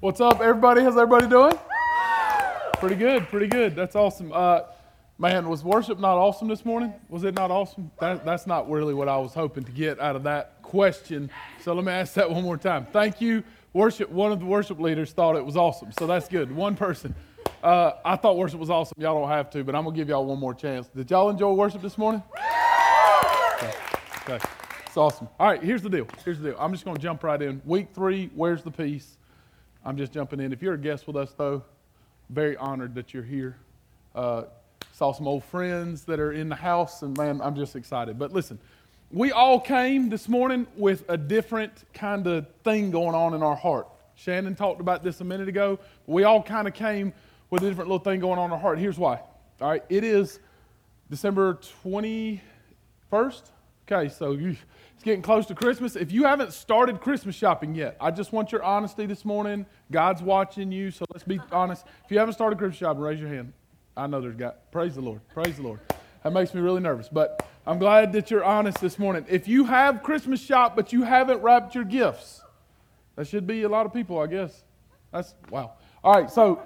What's up, everybody? How's everybody doing? Pretty good, pretty good. That's awesome. Uh, man, was worship not awesome this morning? Was it not awesome? That, that's not really what I was hoping to get out of that question. So let me ask that one more time. Thank you, worship. One of the worship leaders thought it was awesome, so that's good. One person. Uh, I thought worship was awesome. Y'all don't have to, but I'm gonna give y'all one more chance. Did y'all enjoy worship this morning? Okay. okay. It's awesome. All right, here's the deal. Here's the deal. I'm just gonna jump right in. Week three, where's the peace? I'm just jumping in. If you're a guest with us, though, very honored that you're here. Uh, saw some old friends that are in the house, and man, I'm just excited. But listen, we all came this morning with a different kind of thing going on in our heart. Shannon talked about this a minute ago. We all kind of came with a different little thing going on in our heart. Here's why. All right, it is December 21st. Okay, so you it's getting close to Christmas. If you haven't started Christmas shopping yet, I just want your honesty this morning. God's watching you, so let's be honest. If you haven't started Christmas shopping, raise your hand. I know there's got. Praise the Lord. Praise the Lord. That makes me really nervous, but I'm glad that you're honest this morning. If you have Christmas shop but you haven't wrapped your gifts, that should be a lot of people, I guess. That's wow. All right, so,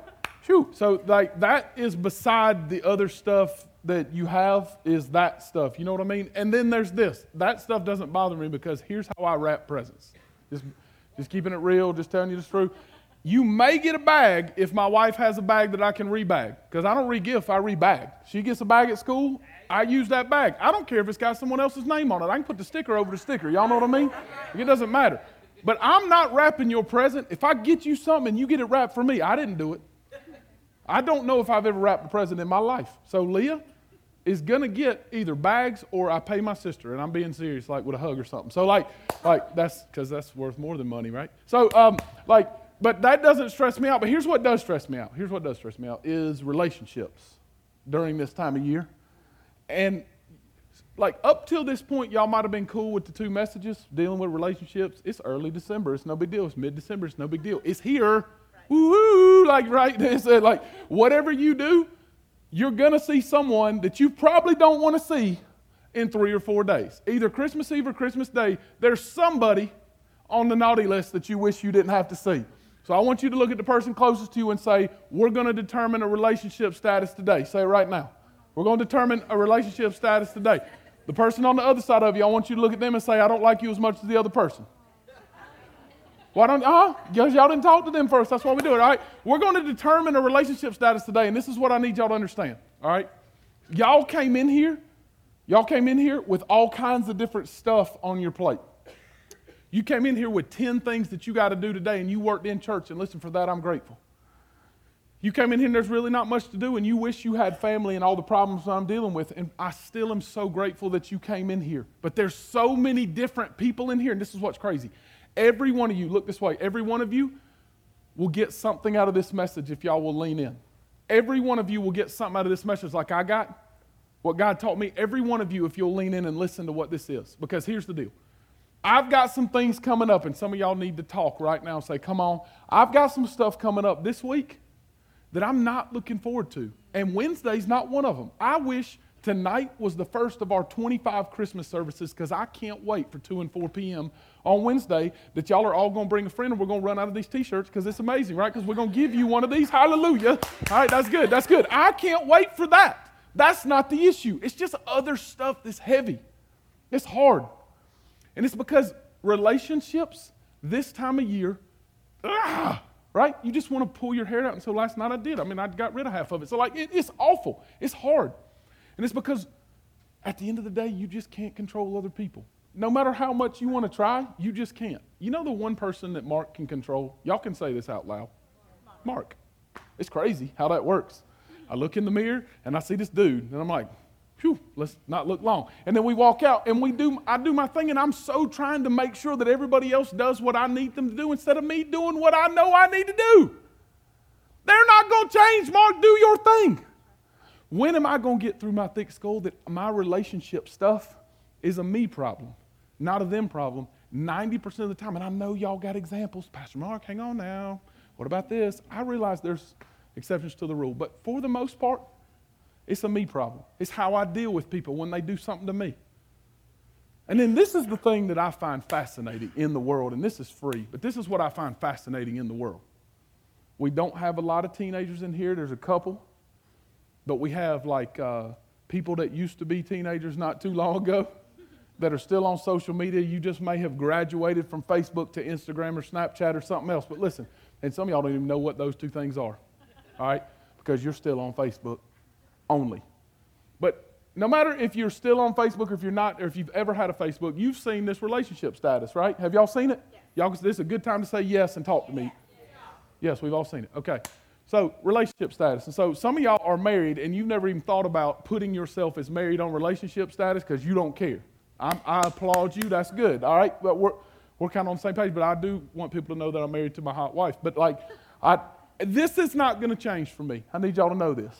whew, so like that is beside the other stuff that you have is that stuff. You know what I mean? And then there's this. That stuff doesn't bother me because here's how I wrap presents. Just, just keeping it real, just telling you the truth. You may get a bag if my wife has a bag that I can rebag. Because I don't re-gift, I rebag. She gets a bag at school, I use that bag. I don't care if it's got someone else's name on it. I can put the sticker over the sticker. Y'all know what I mean? It doesn't matter. But I'm not wrapping your present. If I get you something you get it wrapped for me, I didn't do it. I don't know if I've ever wrapped a present in my life. So, Leah, is gonna get either bags or I pay my sister, and I'm being serious, like with a hug or something. So like, like that's because that's worth more than money, right? So um, like, but that doesn't stress me out. But here's what does stress me out. Here's what does stress me out is relationships during this time of year, and like up till this point, y'all might have been cool with the two messages dealing with relationships. It's early December. It's no big deal. It's mid December. It's no big deal. It's here. Right. Woo! Like right. It's like whatever you do you're going to see someone that you probably don't want to see in three or four days. Either Christmas Eve or Christmas Day, there's somebody on the naughty list that you wish you didn't have to see. So I want you to look at the person closest to you and say, We're going to determine a relationship status today. Say it right now. We're going to determine a relationship status today. The person on the other side of you, I want you to look at them and say, I don't like you as much as the other person. Why don't, uh, because y'all didn't talk to them first. That's why we do it, all right? We're going to determine a relationship status today, and this is what I need y'all to understand, all right? Y'all came in here, y'all came in here with all kinds of different stuff on your plate. You came in here with 10 things that you got to do today, and you worked in church, and listen, for that, I'm grateful. You came in here and there's really not much to do, and you wish you had family and all the problems I'm dealing with. And I still am so grateful that you came in here. But there's so many different people in here, and this is what's crazy. Every one of you, look this way, every one of you will get something out of this message if y'all will lean in. Every one of you will get something out of this message like I got. What God taught me, every one of you, if you'll lean in and listen to what this is. Because here's the deal I've got some things coming up, and some of y'all need to talk right now and say, Come on. I've got some stuff coming up this week that I'm not looking forward to. And Wednesday's not one of them. I wish Tonight was the first of our 25 Christmas services because I can't wait for 2 and 4 p.m. on Wednesday that y'all are all going to bring a friend and we're going to run out of these t shirts because it's amazing, right? Because we're going to give you one of these. Hallelujah. All right, that's good. That's good. I can't wait for that. That's not the issue. It's just other stuff that's heavy, it's hard. And it's because relationships this time of year, ah, right? You just want to pull your hair out. And so last night I did. I mean, I got rid of half of it. So, like, it, it's awful. It's hard. And it's because at the end of the day, you just can't control other people. No matter how much you want to try, you just can't. You know the one person that Mark can control? Y'all can say this out loud. Mark. It's crazy how that works. I look in the mirror and I see this dude, and I'm like, phew, let's not look long. And then we walk out and we do I do my thing, and I'm so trying to make sure that everybody else does what I need them to do instead of me doing what I know I need to do. They're not gonna change, Mark. Do your thing. When am I going to get through my thick skull that my relationship stuff is a me problem, not a them problem, 90% of the time? And I know y'all got examples. Pastor Mark, hang on now. What about this? I realize there's exceptions to the rule, but for the most part, it's a me problem. It's how I deal with people when they do something to me. And then this is the thing that I find fascinating in the world, and this is free, but this is what I find fascinating in the world. We don't have a lot of teenagers in here. There's a couple. But we have like uh, people that used to be teenagers not too long ago that are still on social media. You just may have graduated from Facebook to Instagram or Snapchat or something else. But listen, and some of y'all don't even know what those two things are, all right? Because you're still on Facebook only. But no matter if you're still on Facebook or if you're not, or if you've ever had a Facebook, you've seen this relationship status, right? Have y'all seen it? Yes. Y'all, this is a good time to say yes and talk to me. Yes. yes, we've all seen it. Okay. So, relationship status. And so, some of y'all are married and you've never even thought about putting yourself as married on relationship status because you don't care. I'm, i applaud you. That's good. All right. But we're, we're kind of on the same page. But I do want people to know that I'm married to my hot wife. But, like, I, this is not going to change for me. I need y'all to know this.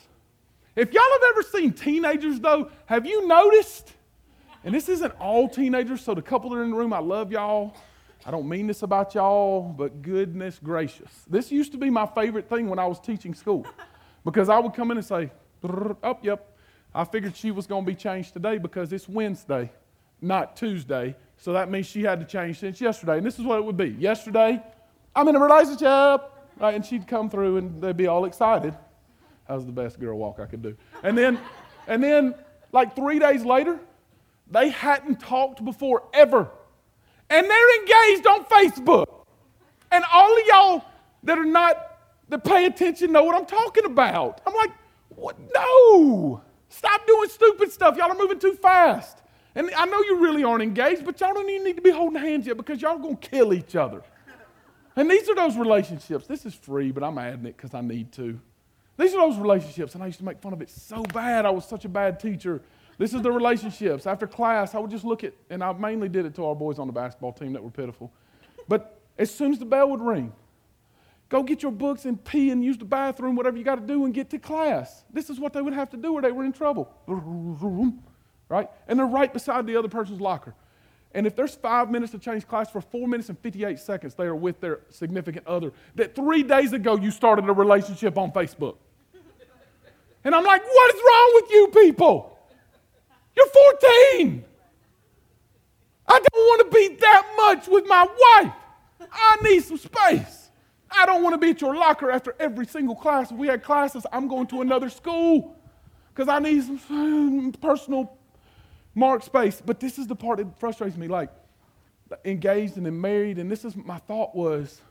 If y'all have ever seen teenagers, though, have you noticed? And this isn't all teenagers, so the couple that are in the room, I love y'all. I don't mean this about y'all, but goodness gracious. This used to be my favorite thing when I was teaching school because I would come in and say, oh, yep, I figured she was going to be changed today because it's Wednesday, not Tuesday. So that means she had to change since yesterday. And this is what it would be. Yesterday, I'm in a relationship. Right? And she'd come through and they'd be all excited. That was the best girl walk I could do. And then, and then, like three days later, they hadn't talked before ever. And they're engaged on Facebook. And all of y'all that are not, that pay attention know what I'm talking about. I'm like, what? No. Stop doing stupid stuff. Y'all are moving too fast. And I know you really aren't engaged, but y'all don't even need to be holding hands yet because y'all to kill each other. And these are those relationships. This is free, but I'm adding it because I need to. These are those relationships, and I used to make fun of it so bad. I was such a bad teacher. This is the relationships. After class, I would just look at, and I mainly did it to our boys on the basketball team that were pitiful. But as soon as the bell would ring, go get your books and pee and use the bathroom, whatever you got to do, and get to class. This is what they would have to do or they were in trouble. Right? And they're right beside the other person's locker. And if there's five minutes to change class for four minutes and 58 seconds, they are with their significant other that three days ago you started a relationship on Facebook. And I'm like, what is wrong with you people? You're 14. I don't want to be that much with my wife. I need some space. I don't want to be at your locker after every single class. If we had classes, I'm going to another school because I need some personal mark space. But this is the part that frustrates me. Like, engaged and then married, and this is my thought was,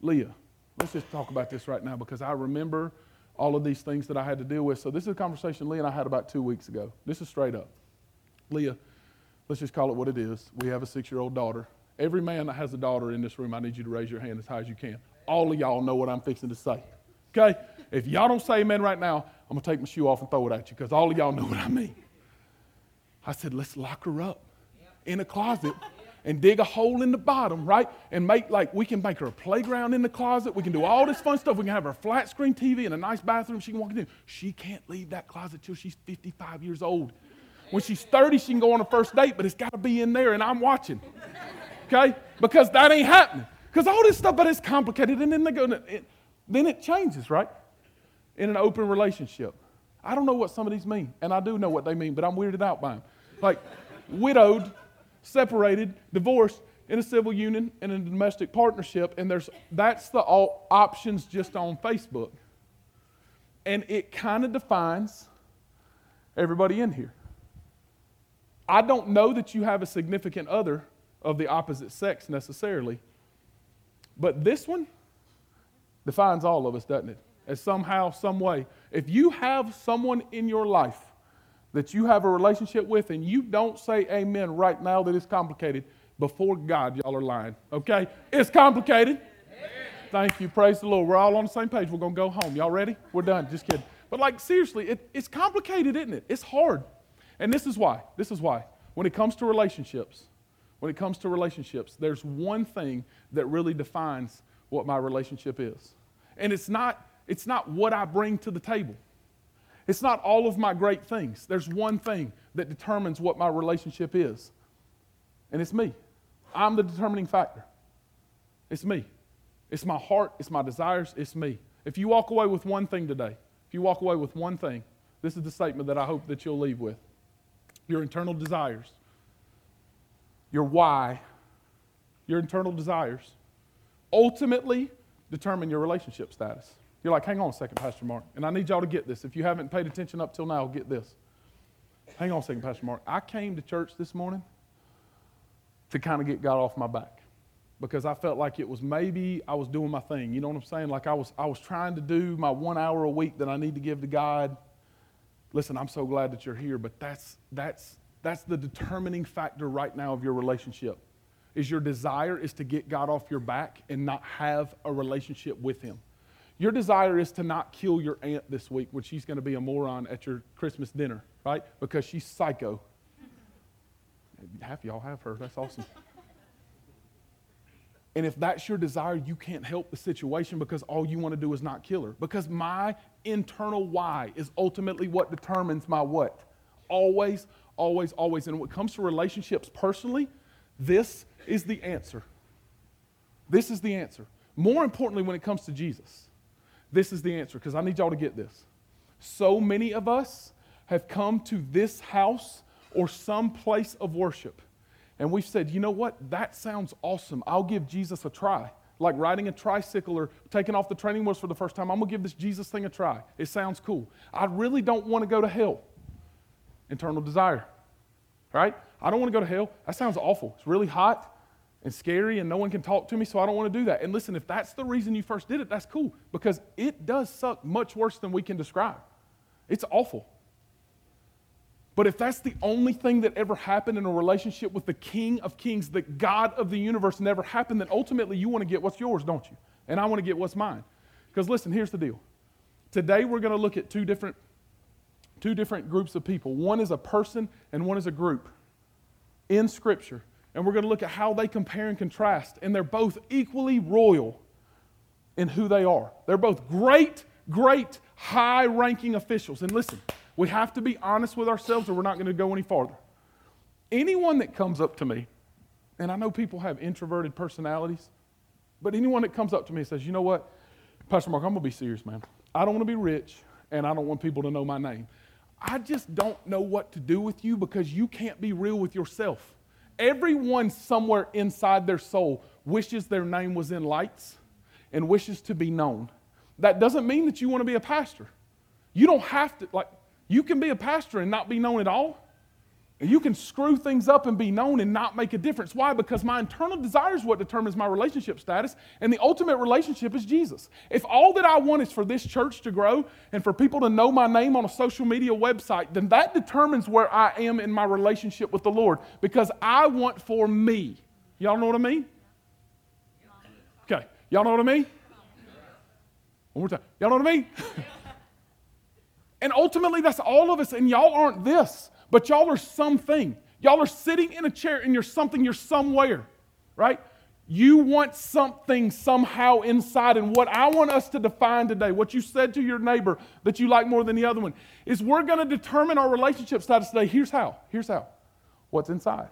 Leah, let's just talk about this right now because I remember all of these things that I had to deal with. So this is a conversation Leah and I had about two weeks ago. This is straight up. Leah, let's just call it what it is. We have a six-year-old daughter. Every man that has a daughter in this room, I need you to raise your hand as high as you can. All of y'all know what I'm fixing to say. Okay? If y'all don't say amen right now, I'm going to take my shoe off and throw it at you because all of y'all know what I mean. I said, let's lock her up in a closet and dig a hole in the bottom, right? And make like we can make her a playground in the closet. We can do all this fun stuff. We can have her flat screen TV and a nice bathroom she can walk in. She can't leave that closet till she's 55 years old. When she's 30, she can go on a first date, but it's got to be in there, and I'm watching. Okay? Because that ain't happening. Because all this stuff, but it's complicated, and then they go, it, then it changes, right? In an open relationship. I don't know what some of these mean, and I do know what they mean, but I'm weirded out by them. Like, widowed, separated, divorced, in a civil union, and in a domestic partnership, and there's that's the all options just on Facebook. And it kind of defines everybody in here. I don't know that you have a significant other of the opposite sex necessarily, but this one defines all of us, doesn't it? As somehow, some way. If you have someone in your life that you have a relationship with and you don't say amen right now that it's complicated, before God, y'all are lying. Okay? It's complicated. Amen. Thank you. Praise the Lord. We're all on the same page. We're going to go home. Y'all ready? We're done. Just kidding. But, like, seriously, it, it's complicated, isn't it? It's hard. And this is why. This is why. When it comes to relationships, when it comes to relationships, there's one thing that really defines what my relationship is. And it's not, it's not what I bring to the table. It's not all of my great things. There's one thing that determines what my relationship is, and it's me. I'm the determining factor. It's me. It's my heart, it's my desires, it's me. If you walk away with one thing today, if you walk away with one thing, this is the statement that I hope that you'll leave with. Your internal desires, your why, your internal desires ultimately determine your relationship status. You're like, hang on a second, Pastor Mark. And I need y'all to get this. If you haven't paid attention up till now, get this. Hang on a second, Pastor Mark. I came to church this morning to kind of get God off my back because I felt like it was maybe I was doing my thing. You know what I'm saying? Like I was, I was trying to do my one hour a week that I need to give to God. Listen, I'm so glad that you're here, but that's, that's, that's the determining factor right now of your relationship. Is your desire is to get God off your back and not have a relationship with Him. Your desire is to not kill your aunt this week when she's going to be a moron at your Christmas dinner, right? Because she's psycho. Half y'all have her. That's awesome. And if that's your desire, you can't help the situation because all you want to do is not kill her. Because my internal why is ultimately what determines my what. Always, always, always. And when it comes to relationships personally, this is the answer. This is the answer. More importantly, when it comes to Jesus, this is the answer because I need y'all to get this. So many of us have come to this house or some place of worship and we've said, you know what? That sounds awesome. I'll give Jesus a try. Like riding a tricycle or taking off the training wheels for the first time. I'm going to give this Jesus thing a try. It sounds cool. I really don't want to go to hell. Internal desire. Right? I don't want to go to hell. That sounds awful. It's really hot and scary and no one can talk to me, so I don't want to do that. And listen, if that's the reason you first did it, that's cool because it does suck much worse than we can describe. It's awful. But if that's the only thing that ever happened in a relationship with the King of Kings, the God of the universe, never happened, then ultimately you want to get what's yours, don't you? And I want to get what's mine. Because listen, here's the deal. Today we're going to look at two different, two different groups of people. One is a person and one is a group in Scripture. And we're going to look at how they compare and contrast. And they're both equally royal in who they are. They're both great, great, high ranking officials. And listen, we have to be honest with ourselves or we're not going to go any farther. Anyone that comes up to me, and I know people have introverted personalities, but anyone that comes up to me and says, you know what, Pastor Mark, I'm going to be serious, man. I don't want to be rich, and I don't want people to know my name. I just don't know what to do with you because you can't be real with yourself. Everyone somewhere inside their soul wishes their name was in lights and wishes to be known. That doesn't mean that you want to be a pastor. You don't have to, like, you can be a pastor and not be known at all. You can screw things up and be known and not make a difference. Why? Because my internal desire is what determines my relationship status, and the ultimate relationship is Jesus. If all that I want is for this church to grow and for people to know my name on a social media website, then that determines where I am in my relationship with the Lord because I want for me. Y'all know what I mean? Okay. Y'all know what I mean? One more time. Y'all know what I mean? And ultimately, that's all of us. And y'all aren't this, but y'all are something. Y'all are sitting in a chair and you're something, you're somewhere, right? You want something somehow inside. And what I want us to define today, what you said to your neighbor that you like more than the other one, is we're going to determine our relationship status today. Here's how. Here's how. What's inside?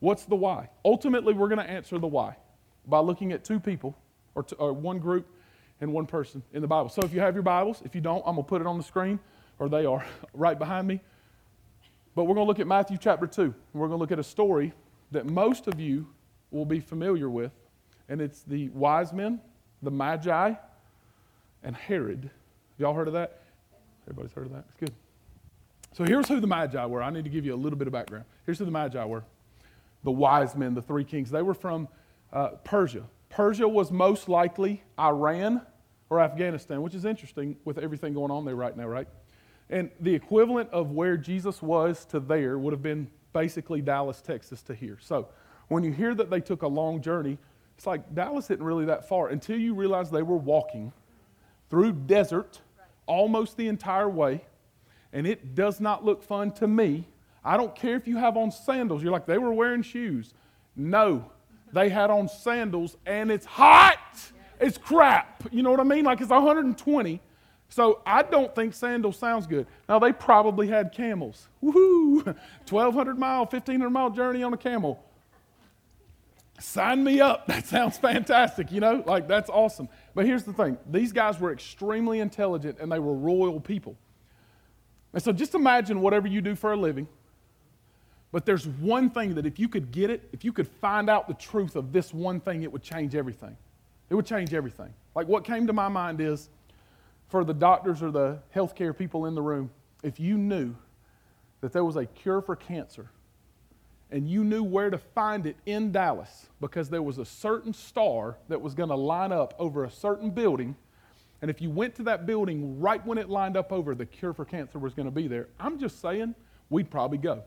What's the why? Ultimately, we're going to answer the why by looking at two people or, or one group and one person in the Bible. So if you have your Bibles, if you don't, I'm going to put it on the screen, or they are right behind me. But we're going to look at Matthew chapter 2. And we're going to look at a story that most of you will be familiar with. And it's the wise men, the Magi, and Herod. Y'all heard of that? Everybody's heard of that? It's good. So here's who the Magi were. I need to give you a little bit of background. Here's who the Magi were the wise men, the three kings. They were from uh, Persia. Persia was most likely Iran or Afghanistan, which is interesting with everything going on there right now, right? And the equivalent of where Jesus was to there would have been basically Dallas, Texas to here. So when you hear that they took a long journey, it's like Dallas isn't really that far until you realize they were walking through desert almost the entire way. And it does not look fun to me. I don't care if you have on sandals. You're like, they were wearing shoes. No, they had on sandals and it's hot. It's crap. You know what I mean? Like it's 120. So I don't think sandals sounds good. Now they probably had camels. Woohoo! 1,200 mile, 1,500 mile journey on a camel. Sign me up. That sounds fantastic. You know, like that's awesome. But here's the thing: these guys were extremely intelligent and they were royal people. And so just imagine whatever you do for a living. But there's one thing that if you could get it, if you could find out the truth of this one thing, it would change everything. It would change everything. Like what came to my mind is for the doctors or the healthcare people in the room, if you knew that there was a cure for cancer and you knew where to find it in Dallas because there was a certain star that was going to line up over a certain building. And if you went to that building right when it lined up over, the cure for cancer was going to be there. I'm just saying, we'd probably go.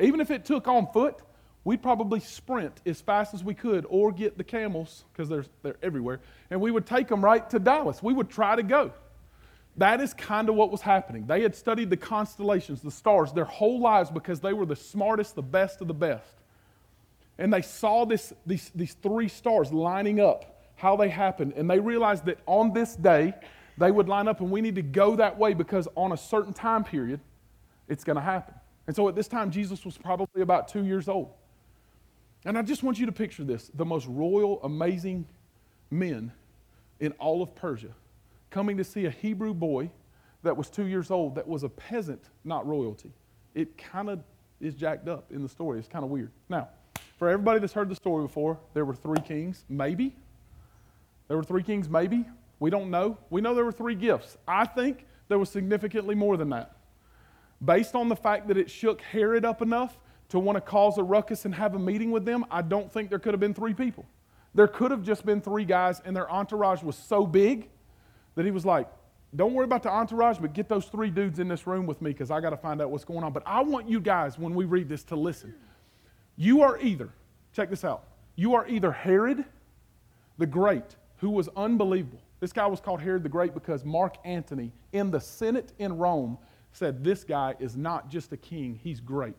Even if it took on foot, we'd probably sprint as fast as we could or get the camels, because they're, they're everywhere, and we would take them right to Dallas. We would try to go. That is kind of what was happening. They had studied the constellations, the stars, their whole lives because they were the smartest, the best of the best. And they saw this, these, these three stars lining up, how they happened. And they realized that on this day, they would line up, and we need to go that way because on a certain time period, it's going to happen. And so at this time, Jesus was probably about two years old. And I just want you to picture this the most royal, amazing men in all of Persia coming to see a Hebrew boy that was two years old that was a peasant, not royalty. It kind of is jacked up in the story. It's kind of weird. Now, for everybody that's heard the story before, there were three kings, maybe. There were three kings, maybe. We don't know. We know there were three gifts. I think there was significantly more than that. Based on the fact that it shook Herod up enough to want to cause a ruckus and have a meeting with them, I don't think there could have been three people. There could have just been three guys, and their entourage was so big that he was like, don't worry about the entourage, but get those three dudes in this room with me because I got to find out what's going on. But I want you guys, when we read this, to listen. You are either, check this out, you are either Herod the Great, who was unbelievable. This guy was called Herod the Great because Mark Antony in the Senate in Rome said, This guy is not just a king, he's great.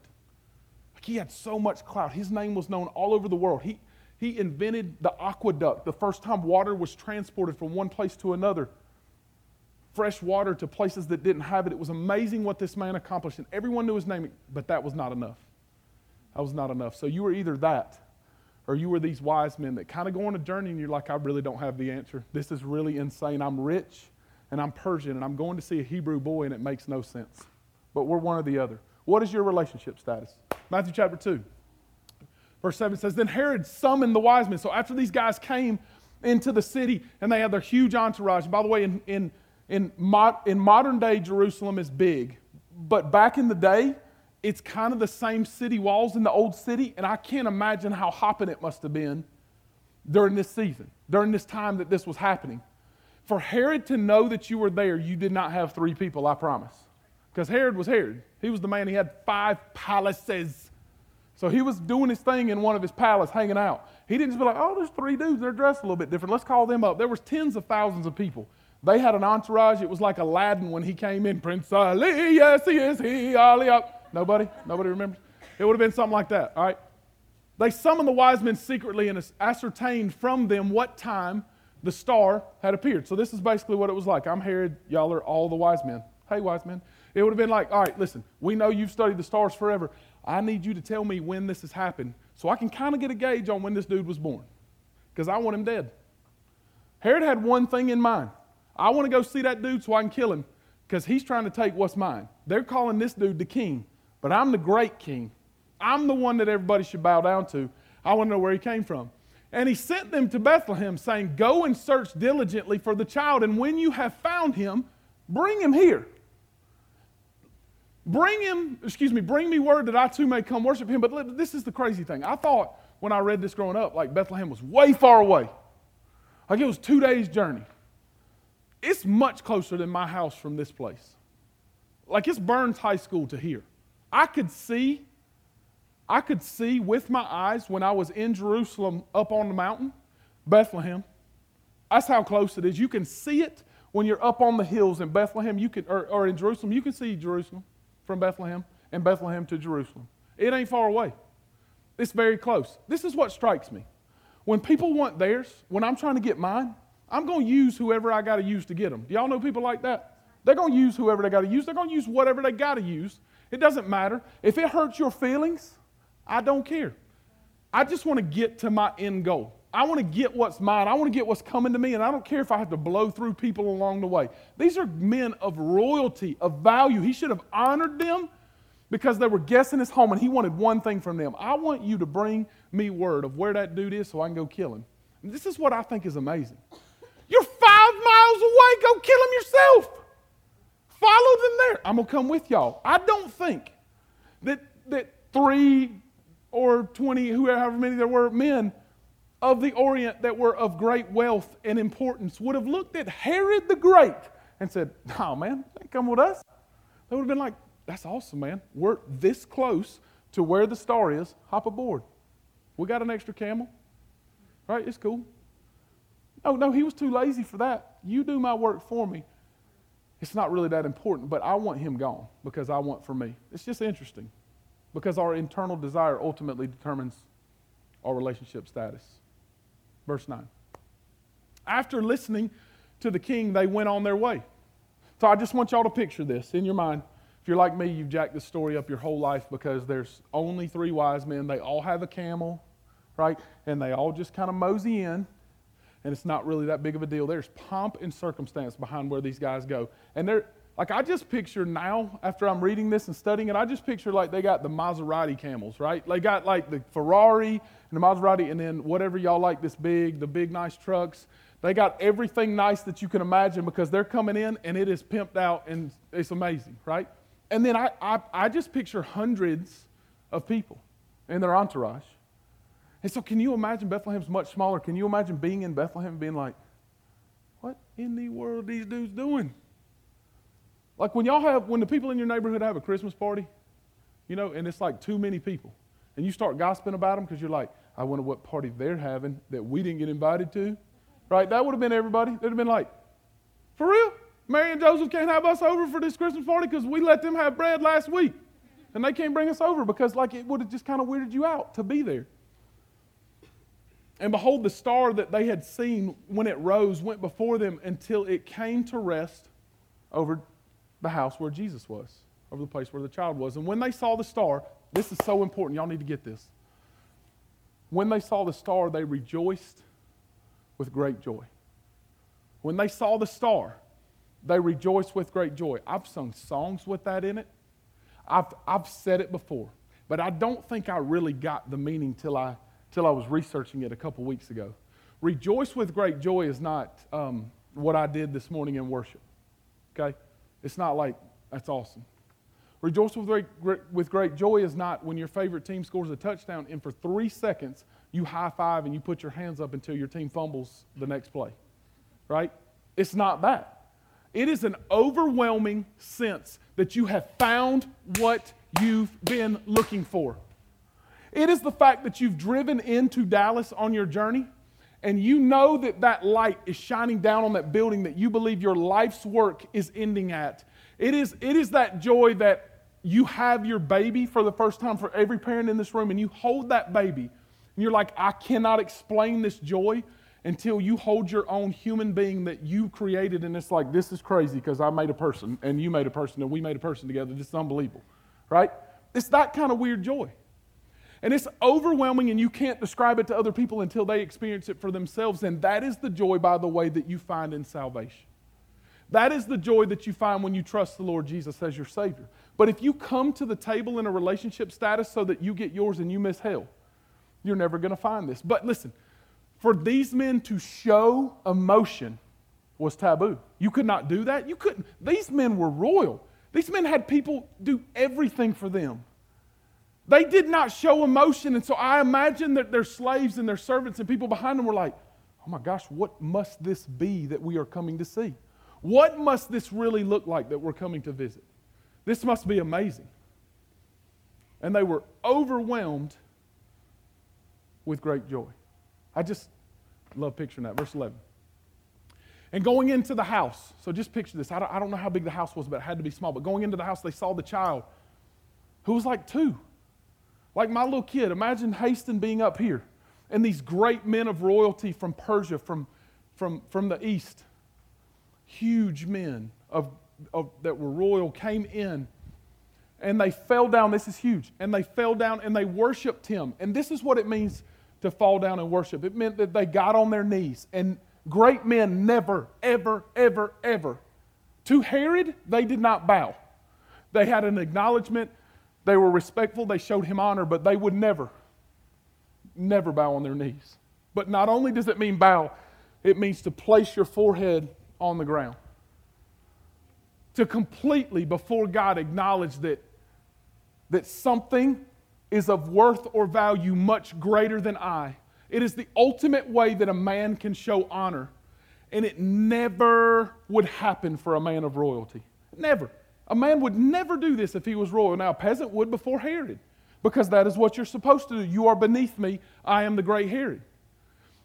Like he had so much clout. His name was known all over the world. He, he invented the aqueduct, the first time water was transported from one place to another fresh water to places that didn't have it. It was amazing what this man accomplished, and everyone knew his name, but that was not enough. That was not enough. So you were either that, or you were these wise men that kind of go on a journey and you're like, I really don't have the answer. This is really insane. I'm rich and I'm Persian and I'm going to see a Hebrew boy and it makes no sense. But we're one or the other. What is your relationship status? Matthew chapter 2. Verse 7 says, Then Herod summoned the wise men. So after these guys came into the city and they had their huge entourage, and by the way, in, in in, mo- in modern day, Jerusalem is big, but back in the day, it's kind of the same city walls in the old city, and I can't imagine how hopping it must have been during this season, during this time that this was happening. For Herod to know that you were there, you did not have three people, I promise. Because Herod was Herod. He was the man, he had five palaces. So he was doing his thing in one of his palaces, hanging out. He didn't just be like, oh, there's three dudes, they're dressed a little bit different. Let's call them up. There was tens of thousands of people. They had an entourage. It was like Aladdin when he came in. Prince Ali, yes, he is he. Ali up. Nobody? Nobody remembers? It would have been something like that, all right? They summoned the wise men secretly and ascertained from them what time the star had appeared. So this is basically what it was like. I'm Herod, y'all are all the wise men. Hey, wise men. It would have been like, all right, listen, we know you've studied the stars forever. I need you to tell me when this has happened so I can kind of get a gauge on when this dude was born because I want him dead. Herod had one thing in mind I want to go see that dude so I can kill him because he's trying to take what's mine. They're calling this dude the king, but I'm the great king. I'm the one that everybody should bow down to. I want to know where he came from. And he sent them to Bethlehem, saying, Go and search diligently for the child, and when you have found him, bring him here. Bring him, excuse me, bring me word that I too may come worship him. But this is the crazy thing. I thought when I read this growing up, like Bethlehem was way far away. Like it was two days' journey. It's much closer than my house from this place. Like it's Burns High School to here. I could see, I could see with my eyes when I was in Jerusalem up on the mountain, Bethlehem. That's how close it is. You can see it when you're up on the hills in Bethlehem, you can, or, or in Jerusalem. You can see Jerusalem from Bethlehem and Bethlehem to Jerusalem. It ain't far away. It's very close. This is what strikes me. When people want theirs, when I'm trying to get mine, I'm going to use whoever I got to use to get them. Do y'all know people like that? They're going to use whoever they got to use. They're going to use whatever they got to use. It doesn't matter. If it hurts your feelings, I don't care. I just want to get to my end goal. I want to get what's mine. I want to get what's coming to me, and I don't care if I have to blow through people along the way. These are men of royalty, of value. He should have honored them because they were guests in his home, and he wanted one thing from them. I want you to bring me word of where that dude is so I can go kill him. This is what I think is amazing. You're five miles away. Go kill them yourself. Follow them there. I'm going to come with y'all. I don't think that, that three or 20, however many there were, men of the Orient that were of great wealth and importance would have looked at Herod the Great and said, Oh, man, come with us. They would have been like, That's awesome, man. We're this close to where the star is. Hop aboard. We got an extra camel. Right? It's cool. No, no, he was too lazy for that. You do my work for me. It's not really that important, but I want him gone because I want for me. It's just interesting because our internal desire ultimately determines our relationship status. Verse 9. After listening to the king, they went on their way. So I just want y'all to picture this in your mind. If you're like me, you've jacked this story up your whole life because there's only three wise men. They all have a camel, right? And they all just kind of mosey in and it's not really that big of a deal. There's pomp and circumstance behind where these guys go. And they're like I just picture now, after I'm reading this and studying it, I just picture like they got the Maserati camels, right? They got like the Ferrari and the Maserati, and then whatever y'all like this big, the big nice trucks. They got everything nice that you can imagine because they're coming in and it is pimped out and it's amazing, right? And then I, I, I just picture hundreds of people in their entourage. And so, can you imagine Bethlehem's much smaller? Can you imagine being in Bethlehem and being like, what in the world are these dudes doing? Like when y'all have, when the people in your neighborhood have a Christmas party, you know, and it's like too many people, and you start gossiping about them because you're like, I wonder what party they're having that we didn't get invited to, right? That would have been everybody. They'd have been like, for real? Mary and Joseph can't have us over for this Christmas party because we let them have bread last week. And they can't bring us over because, like, it would have just kind of weirded you out to be there. And behold, the star that they had seen when it rose went before them until it came to rest over the house where Jesus was, over the place where the child was. And when they saw the star, this is so important. Y'all need to get this. When they saw the star, they rejoiced with great joy. When they saw the star, they rejoiced with great joy. I've sung songs with that in it. I've, I've said it before, but I don't think I really got the meaning till I till I was researching it a couple weeks ago. Rejoice with great joy is not um, what I did this morning in worship. Okay? It's not like, that's awesome. Rejoice with great, great, with great joy is not when your favorite team scores a touchdown and for three seconds you high five and you put your hands up until your team fumbles the next play. Right? It's not that. It is an overwhelming sense that you have found what you've been looking for. It is the fact that you've driven into Dallas on your journey and you know that that light is shining down on that building that you believe your life's work is ending at. It is, it is that joy that you have your baby for the first time for every parent in this room and you hold that baby and you're like, I cannot explain this joy until you hold your own human being that you created and it's like, this is crazy because I made a person and you made a person and we made a person together. This is unbelievable, right? It's that kind of weird joy. And it's overwhelming, and you can't describe it to other people until they experience it for themselves. And that is the joy, by the way, that you find in salvation. That is the joy that you find when you trust the Lord Jesus as your Savior. But if you come to the table in a relationship status so that you get yours and you miss hell, you're never going to find this. But listen, for these men to show emotion was taboo. You could not do that. You couldn't. These men were royal. These men had people do everything for them. They did not show emotion. And so I imagine that their slaves and their servants and people behind them were like, oh my gosh, what must this be that we are coming to see? What must this really look like that we're coming to visit? This must be amazing. And they were overwhelmed with great joy. I just love picturing that. Verse 11. And going into the house, so just picture this. I don't, I don't know how big the house was, but it had to be small. But going into the house, they saw the child who was like two. Like my little kid, imagine Haston being up here and these great men of royalty from Persia, from, from, from the east, huge men of, of, that were royal came in and they fell down. This is huge. And they fell down and they worshiped him. And this is what it means to fall down and worship. It meant that they got on their knees. And great men never, ever, ever, ever. To Herod, they did not bow. They had an acknowledgement they were respectful, they showed him honor, but they would never, never bow on their knees. But not only does it mean bow, it means to place your forehead on the ground. To completely, before God, acknowledge that, that something is of worth or value much greater than I. It is the ultimate way that a man can show honor. And it never would happen for a man of royalty. Never. A man would never do this if he was royal. Now, a peasant would before Herod, because that is what you're supposed to do. You are beneath me, I am the great Herod.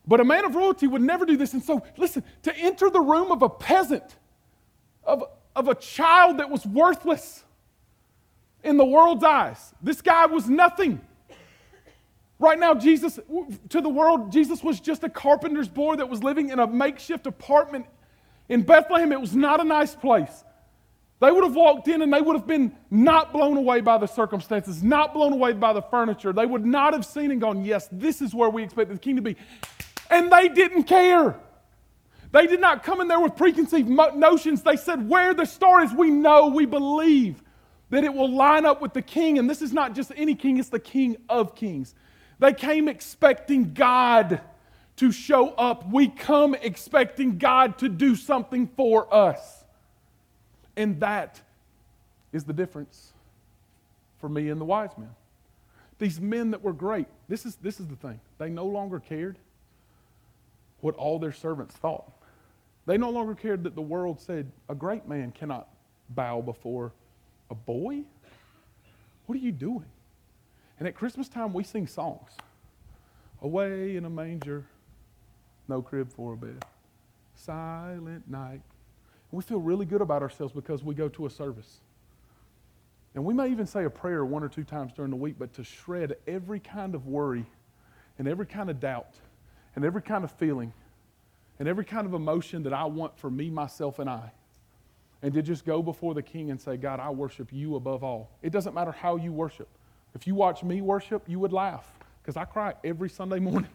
But a man of royalty would never do this. And so, listen, to enter the room of a peasant, of, of a child that was worthless in the world's eyes, this guy was nothing. Right now, Jesus, to the world, Jesus was just a carpenter's boy that was living in a makeshift apartment in Bethlehem. It was not a nice place. They would have walked in and they would have been not blown away by the circumstances, not blown away by the furniture. They would not have seen and gone, Yes, this is where we expect the king to be. And they didn't care. They did not come in there with preconceived notions. They said, Where the star is, we know, we believe that it will line up with the king. And this is not just any king, it's the king of kings. They came expecting God to show up. We come expecting God to do something for us. And that is the difference for me and the wise men. These men that were great, this is, this is the thing. They no longer cared what all their servants thought. They no longer cared that the world said, a great man cannot bow before a boy. What are you doing? And at Christmas time, we sing songs. Away in a manger, no crib for a bed. Silent night. We feel really good about ourselves because we go to a service. And we may even say a prayer one or two times during the week, but to shred every kind of worry and every kind of doubt and every kind of feeling and every kind of emotion that I want for me, myself, and I and to just go before the king and say, God, I worship you above all. It doesn't matter how you worship. If you watch me worship, you would laugh because I cry every Sunday morning.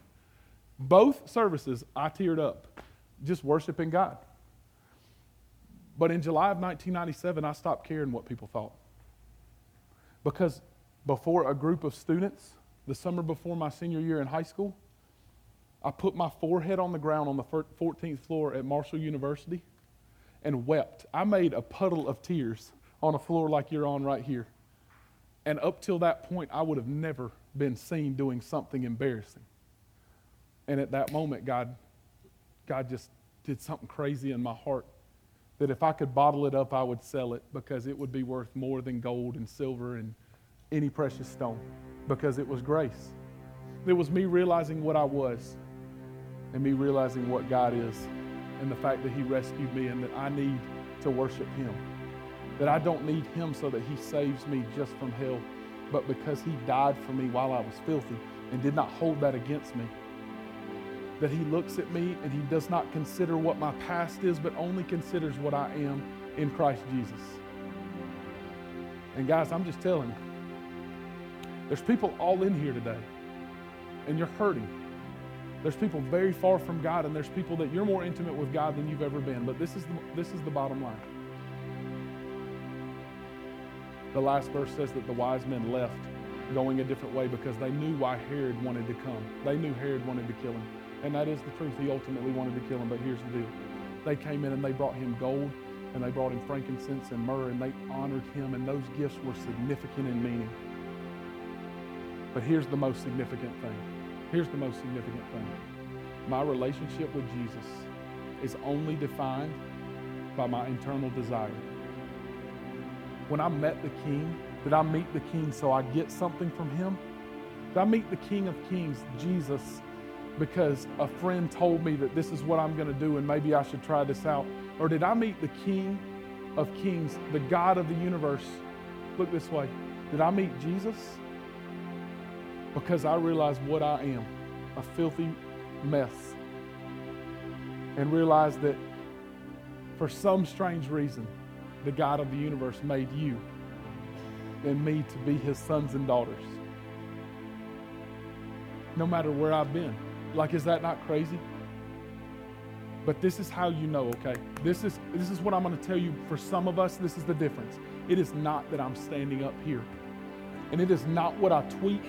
Both services, I teared up just worshiping God. But in July of 1997, I stopped caring what people thought. Because before a group of students, the summer before my senior year in high school, I put my forehead on the ground on the 14th floor at Marshall University and wept. I made a puddle of tears on a floor like you're on right here. And up till that point, I would have never been seen doing something embarrassing. And at that moment, God, God just did something crazy in my heart that if I could bottle it up, I would sell it because it would be worth more than gold and silver and any precious stone because it was grace. It was me realizing what I was and me realizing what God is and the fact that He rescued me and that I need to worship Him that I don't need him so that he saves me just from hell, but because he died for me while I was filthy and did not hold that against me. That he looks at me and he does not consider what my past is, but only considers what I am in Christ Jesus. And guys, I'm just telling you, there's people all in here today, and you're hurting. There's people very far from God, and there's people that you're more intimate with God than you've ever been. But this is the, this is the bottom line. The last verse says that the wise men left going a different way because they knew why Herod wanted to come. They knew Herod wanted to kill him. And that is the truth. He ultimately wanted to kill him. But here's the deal they came in and they brought him gold and they brought him frankincense and myrrh and they honored him. And those gifts were significant in meaning. But here's the most significant thing. Here's the most significant thing. My relationship with Jesus is only defined by my internal desire when I met the King? Did I meet the King so I get something from him? Did I meet the King of Kings, Jesus, because a friend told me that this is what I'm going to do and maybe I should try this out? Or did I meet the King of Kings, the God of the universe? Look this way. Did I meet Jesus? Because I realized what I am a filthy mess. And realized that for some strange reason, the God of the universe made you and me to be his sons and daughters. No matter where I've been. Like, is that not crazy? But this is how you know, okay? This is, this is what I'm going to tell you. For some of us, this is the difference. It is not that I'm standing up here. And it is not what I tweet,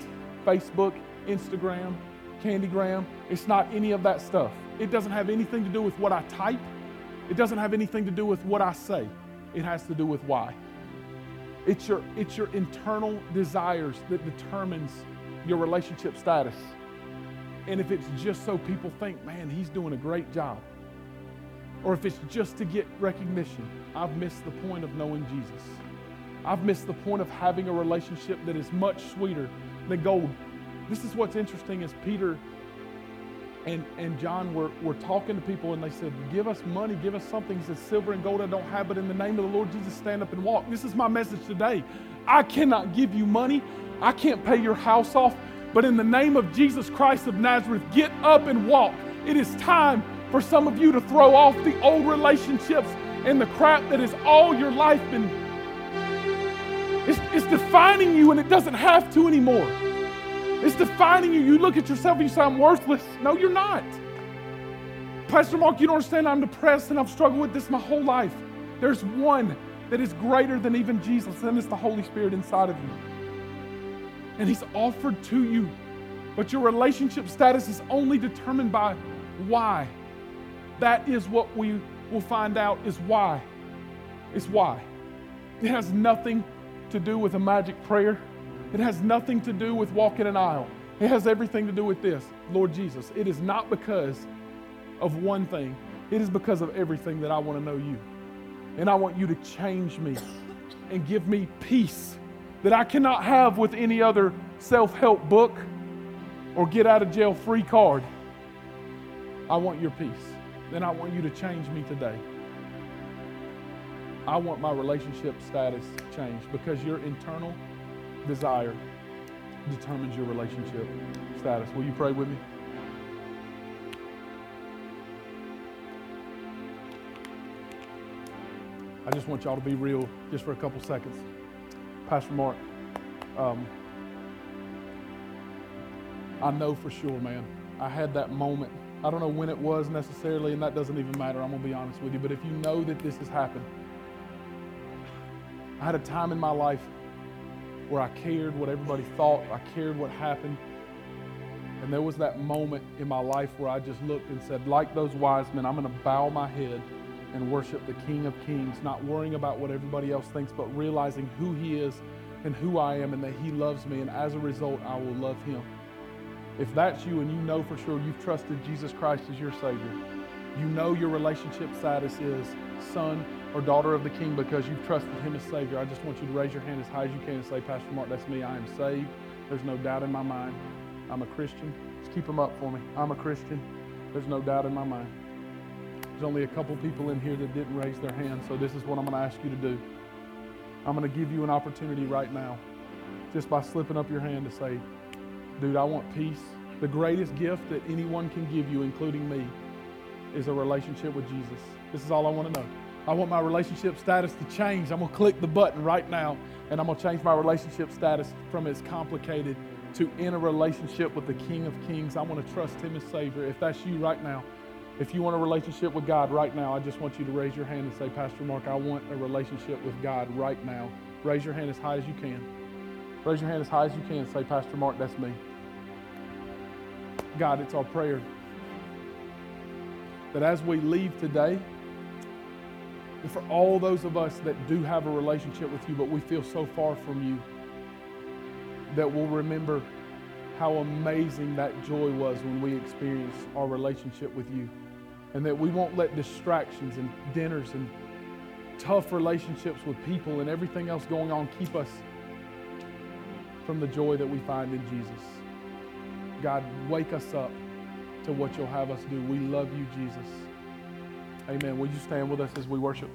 Facebook, Instagram, Candygram. It's not any of that stuff. It doesn't have anything to do with what I type. It doesn't have anything to do with what I say. It has to do with why. It's your, it's your internal desires that determines your relationship status. And if it's just so people think, man, he's doing a great job, or if it's just to get recognition, I've missed the point of knowing Jesus. I've missed the point of having a relationship that is much sweeter than gold. This is what's interesting is Peter and, and John were, were talking to people and they said, Give us money, give us something. He said, Silver and gold I don't have, but in the name of the Lord Jesus, stand up and walk. This is my message today. I cannot give you money, I can't pay your house off, but in the name of Jesus Christ of Nazareth, get up and walk. It is time for some of you to throw off the old relationships and the crap that has all your life been. It's, it's defining you and it doesn't have to anymore. It's defining you. You look at yourself and you say, I'm worthless. No, you're not. Pastor Mark, you don't understand. I'm depressed and I've struggled with this my whole life. There's one that is greater than even Jesus, and it's the Holy Spirit inside of you. And He's offered to you. But your relationship status is only determined by why. That is what we will find out is why. It's why. It has nothing to do with a magic prayer. It has nothing to do with walking an aisle. It has everything to do with this Lord Jesus. It is not because of one thing, it is because of everything that I want to know you. And I want you to change me and give me peace that I cannot have with any other self help book or get out of jail free card. I want your peace. Then I want you to change me today. I want my relationship status changed because your internal desire determines your relationship status. Will you pray with me? I just want y'all to be real just for a couple seconds. Pastor Mark, um, I know for sure, man. I had that moment. I don't know when it was necessarily, and that doesn't even matter. I'm going to be honest with you. But if you know that this has happened, I had a time in my life where I cared what everybody thought, I cared what happened. And there was that moment in my life where I just looked and said, like those wise men, I'm going to bow my head and worship the King of Kings, not worrying about what everybody else thinks, but realizing who He is and who I am and that He loves me. And as a result, I will love Him. If that's you and you know for sure you've trusted Jesus Christ as your Savior, you know your relationship status is son or daughter of the King because you've trusted Him as Savior, I just want you to raise your hand as high as you can and say, Pastor Mark, that's me. I am saved. There's no doubt in my mind. I'm a Christian. Just keep them up for me. I'm a Christian. There's no doubt in my mind. There's only a couple people in here that didn't raise their hand, so this is what I'm going to ask you to do. I'm going to give you an opportunity right now, just by slipping up your hand to say, dude, I want peace. The greatest gift that anyone can give you, including me, is a relationship with Jesus. This is all I want to know. I want my relationship status to change. I'm going to click the button right now and I'm going to change my relationship status from as complicated to in a relationship with the King of Kings. I want to trust Him as Savior. If that's you right now, if you want a relationship with God right now, I just want you to raise your hand and say, Pastor Mark, I want a relationship with God right now. Raise your hand as high as you can. Raise your hand as high as you can and say, Pastor Mark, that's me. God, it's our prayer that as we leave today, and for all those of us that do have a relationship with you, but we feel so far from you, that we'll remember how amazing that joy was when we experienced our relationship with you and that we won't let distractions and dinners and tough relationships with people and everything else going on keep us from the joy that we find in Jesus. God, wake us up to what you'll have us do. We love you, Jesus. Amen. Will you stand with us as we worship?